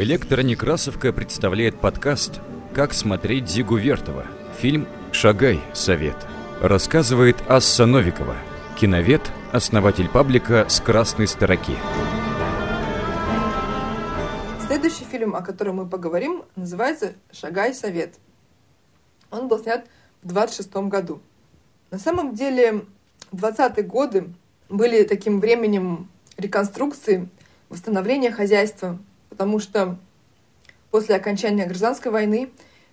Электронекрасовка представляет подкаст «Как смотреть Зигу Вертова». Фильм «Шагай. Совет». Рассказывает Асса Новикова, киновед, основатель паблика «С красной строки». Следующий фильм, о котором мы поговорим, называется «Шагай. Совет». Он был снят в 26 году. На самом деле, 20-е годы были таким временем реконструкции, восстановления хозяйства, потому что после окончания гражданской войны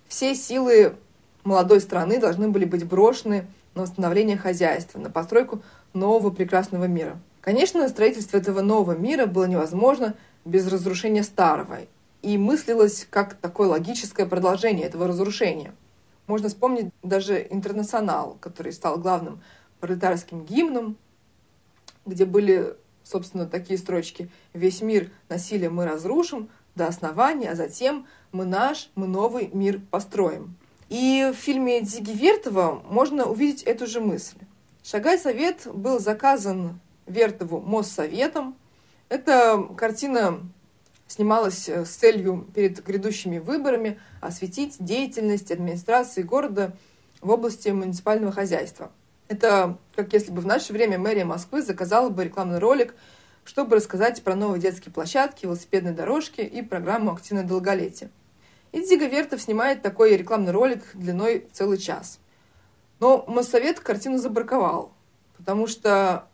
все силы молодой страны должны были быть брошены на восстановление хозяйства, на постройку нового прекрасного мира. Конечно, строительство этого нового мира было невозможно без разрушения старого, и мыслилось как такое логическое продолжение этого разрушения. Можно вспомнить даже «Интернационал», который стал главным пролетарским гимном, где были собственно, такие строчки. «Весь мир насилия мы разрушим до основания, а затем мы наш, мы новый мир построим». И в фильме Диги Вертова можно увидеть эту же мысль. «Шагай совет» был заказан Вертову Моссоветом. Эта картина снималась с целью перед грядущими выборами осветить деятельность администрации города в области муниципального хозяйства – это как если бы в наше время мэрия Москвы заказала бы рекламный ролик, чтобы рассказать про новые детские площадки, велосипедные дорожки и программу «Активное долголетие». И Дига Вертов снимает такой рекламный ролик длиной целый час. Но Моссовет картину забраковал, потому что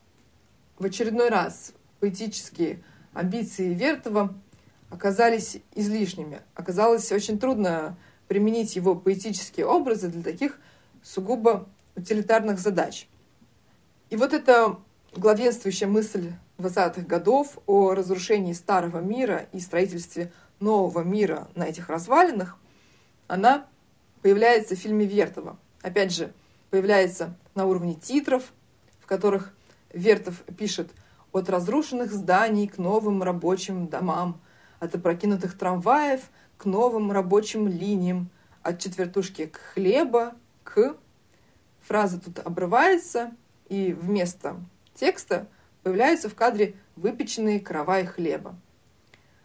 в очередной раз поэтические амбиции Вертова оказались излишними. Оказалось очень трудно применить его поэтические образы для таких сугубо утилитарных задач. И вот эта главенствующая мысль 20-х годов о разрушении старого мира и строительстве нового мира на этих развалинах, она появляется в фильме Вертова. Опять же, появляется на уровне титров, в которых Вертов пишет от разрушенных зданий к новым рабочим домам, от опрокинутых трамваев к новым рабочим линиям, от четвертушки к хлеба к фраза тут обрывается, и вместо текста появляются в кадре выпеченные караваи хлеба.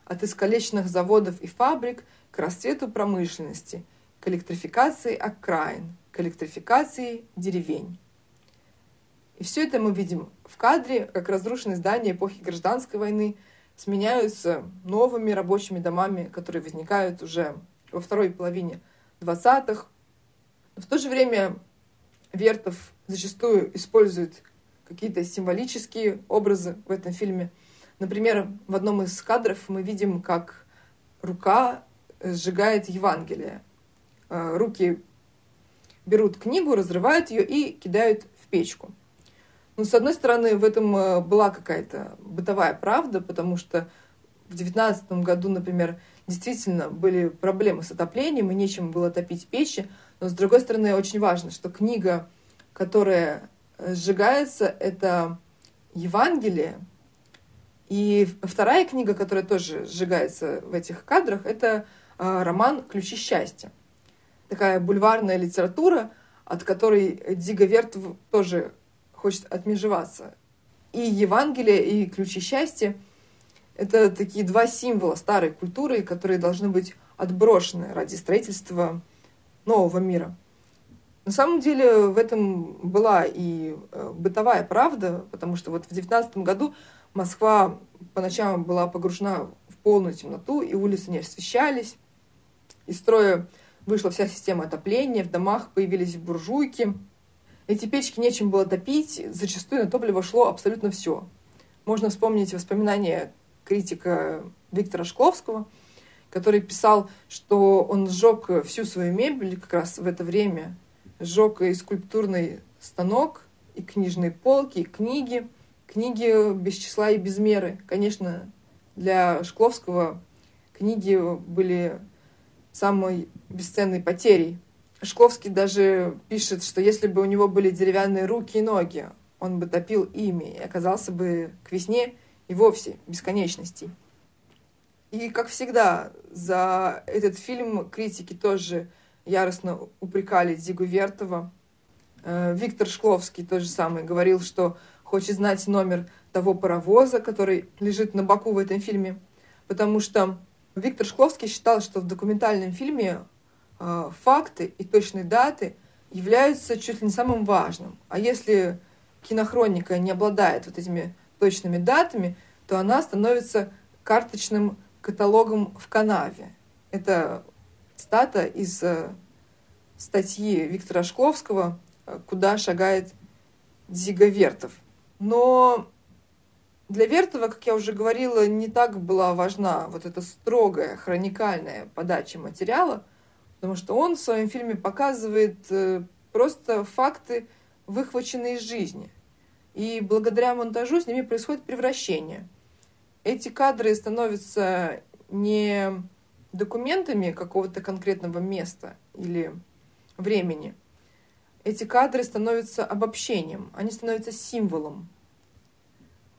От искалеченных заводов и фабрик к расцвету промышленности, к электрификации окраин, к электрификации деревень. И все это мы видим в кадре, как разрушенные здания эпохи гражданской войны сменяются новыми рабочими домами, которые возникают уже во второй половине 20-х. В то же время Вертов зачастую использует какие-то символические образы в этом фильме. Например, в одном из кадров мы видим, как рука сжигает Евангелие. Э, руки берут книгу, разрывают ее и кидают в печку. Но, с одной стороны, в этом э, была какая-то бытовая правда, потому что в девятнадцатом году, например, действительно были проблемы с отоплением, и нечем было топить печи. Но, с другой стороны, очень важно, что книга, которая э, сжигается, это Евангелие. И вторая книга, которая тоже сжигается в этих кадрах, это э, роман «Ключи счастья». Такая бульварная литература, от которой Дига Верт тоже хочет отмежеваться. И Евангелие, и «Ключи счастья» — это такие два символа старой культуры, которые должны быть отброшены ради строительства нового мира. На самом деле в этом была и э, бытовая правда, потому что вот в девятнадцатом году Москва по ночам была погружена в полную темноту, и улицы не освещались. Из строя вышла вся система отопления, в домах появились буржуйки. Эти печки нечем было топить, зачастую на топливо шло абсолютно все. Можно вспомнить воспоминания критика Виктора Шкловского – который писал, что он сжег всю свою мебель как раз в это время, сжег и скульптурный станок, и книжные полки, и книги. Книги без числа и без меры. Конечно, для Шкловского книги были самой бесценной потерей. Шкловский даже пишет, что если бы у него были деревянные руки и ноги, он бы топил ими и оказался бы к весне и вовсе бесконечностей. И, как всегда, за этот фильм критики тоже яростно упрекали Зигу Вертова. Э, Виктор Шкловский тот же самый говорил, что хочет знать номер того паровоза, который лежит на боку в этом фильме, потому что Виктор Шкловский считал, что в документальном фильме э, факты и точные даты являются чуть ли не самым важным. А если кинохроника не обладает вот этими точными датами, то она становится карточным каталогом в канаве. Это стата из э, статьи Виктора Шкловского э, «Куда шагает Дзига Вертов». Но для Вертова, как я уже говорила, не так была важна вот эта строгая хроникальная подача материала, потому что он в своем фильме показывает э, просто факты, выхваченные из жизни. И благодаря монтажу с ними происходит превращение. Эти кадры становятся не документами какого-то конкретного места или времени. Эти кадры становятся обобщением, они становятся символом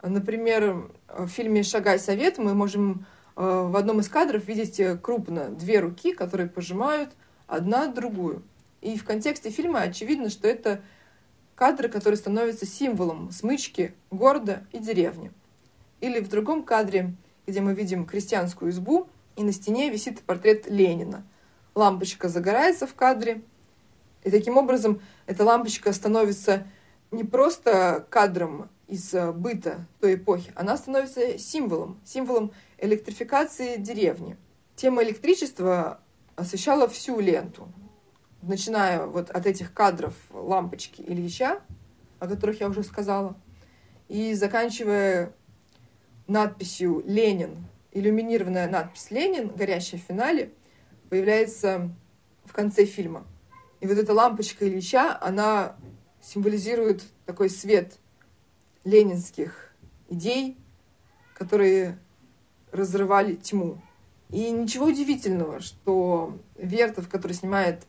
Например, в фильме «Шагай совет» мы можем э, в одном из кадров видеть э, крупно две руки, которые пожимают одна другую. И в контексте фильма очевидно, что это кадры, которые становятся символом смычки города и деревни. Или в другом кадре, где мы видим крестьянскую избу, и на стене висит портрет Ленина. Лампочка загорается в кадре, и таким образом эта лампочка становится не просто кадром из э, быта той эпохи, она становится символом, символом электрификации деревни. Тема электричества освещала всю ленту, начиная вот от этих кадров лампочки Ильича, о которых я уже сказала, и заканчивая надписью «Ленин», иллюминированная надпись «Ленин», горящая в финале, появляется в конце фильма. И вот эта лампочка Ильича, она символизирует такой свет ленинских идей, которые разрывали тьму. И ничего удивительного, что Вертов, который снимает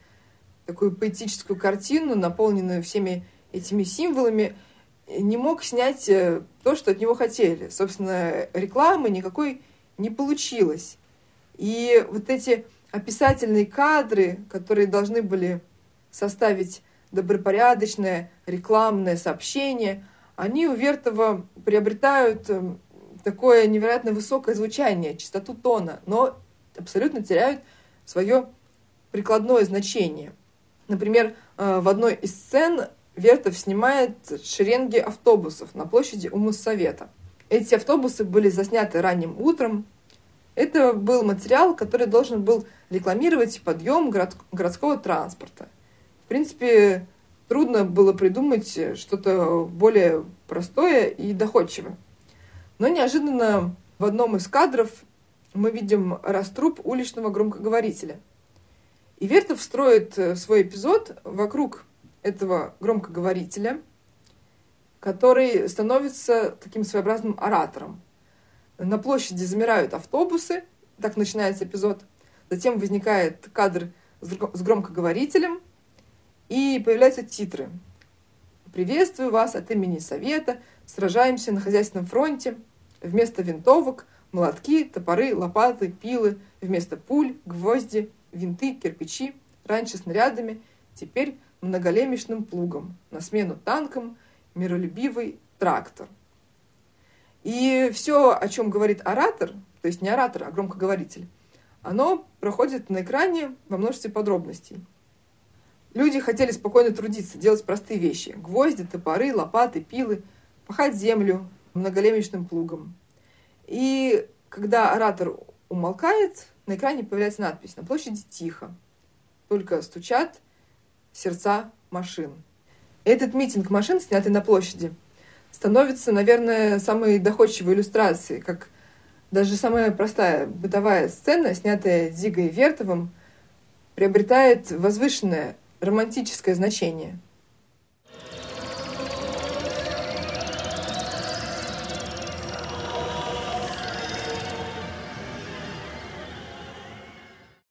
такую поэтическую картину, наполненную всеми этими символами, не мог снять э, то, что от него хотели. Собственно, рекламы никакой не получилось. И вот эти описательные кадры, которые должны были составить добропорядочное рекламное сообщение, они у Вертова приобретают эм, такое невероятно высокое звучание, частоту тона, но абсолютно теряют свое прикладное значение. Например, э, в одной из сцен Вертов снимает шеренги автобусов на площади у Моссовета. Эти автобусы были засняты ранним утром. Это был материал, который должен был рекламировать подъем город, городского транспорта. В принципе, трудно было придумать что-то более простое и доходчивое. Но неожиданно в одном из кадров мы видим раструб уличного громкоговорителя. И Вертов строит э, свой эпизод вокруг этого громкоговорителя, который становится таким своеобразным оратором. На площади замирают автобусы, так начинается эпизод. Затем возникает кадр с громкоговорителем, и появляются титры. Приветствую вас от имени Совета. Сражаемся на хозяйственном фронте. Вместо винтовок – молотки, топоры, лопаты, пилы. Вместо пуль – гвозди, винты, кирпичи. Раньше снарядами, теперь многолемешным плугом. На смену танкам – миролюбивый трактор. И все, о чем говорит оратор, то есть не оратор, а громкоговоритель, оно проходит на экране во множестве подробностей – Люди хотели спокойно трудиться, делать простые вещи. Гвозди, топоры, лопаты, пилы, пахать землю многолемечным плугом. И когда оратор умолкает, на экране появляется надпись «На площади тихо, только стучат сердца машин». Этот митинг машин, снятый на площади, становится, наверное, самой доходчивой иллюстрацией, как даже самая простая бытовая сцена, снятая Зигой Вертовым, приобретает возвышенное романтическое значение –